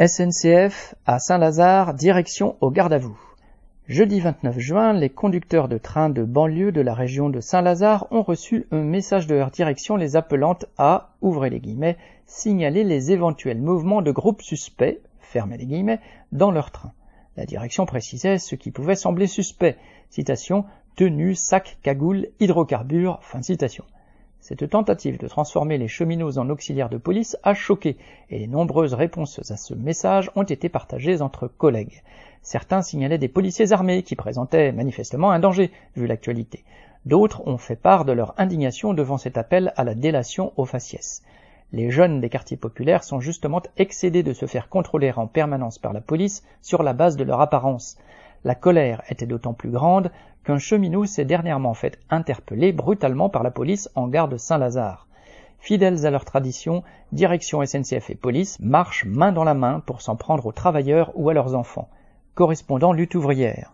SNCF à Saint-Lazare, direction au garde à vous. Jeudi 29 juin, les conducteurs de trains de banlieue de la région de Saint-Lazare ont reçu un message de leur direction les appelant à, ouvrez les guillemets, signaler les éventuels mouvements de groupes suspects, fermez les guillemets, dans leur train. La direction précisait ce qui pouvait sembler suspect. Citation, tenue, sac, cagoule, hydrocarbures, fin de citation. Cette tentative de transformer les cheminots en auxiliaires de police a choqué, et les nombreuses réponses à ce message ont été partagées entre collègues. Certains signalaient des policiers armés qui présentaient manifestement un danger, vu l'actualité. D'autres ont fait part de leur indignation devant cet appel à la délation aux faciès. Les jeunes des quartiers populaires sont justement excédés de se faire contrôler en permanence par la police sur la base de leur apparence. La colère était d'autant plus grande qu'un cheminot s'est dernièrement fait interpeller brutalement par la police en gare de Saint-Lazare. Fidèles à leur tradition, direction SNCF et police marchent main dans la main pour s'en prendre aux travailleurs ou à leurs enfants. Correspondant lutte ouvrière.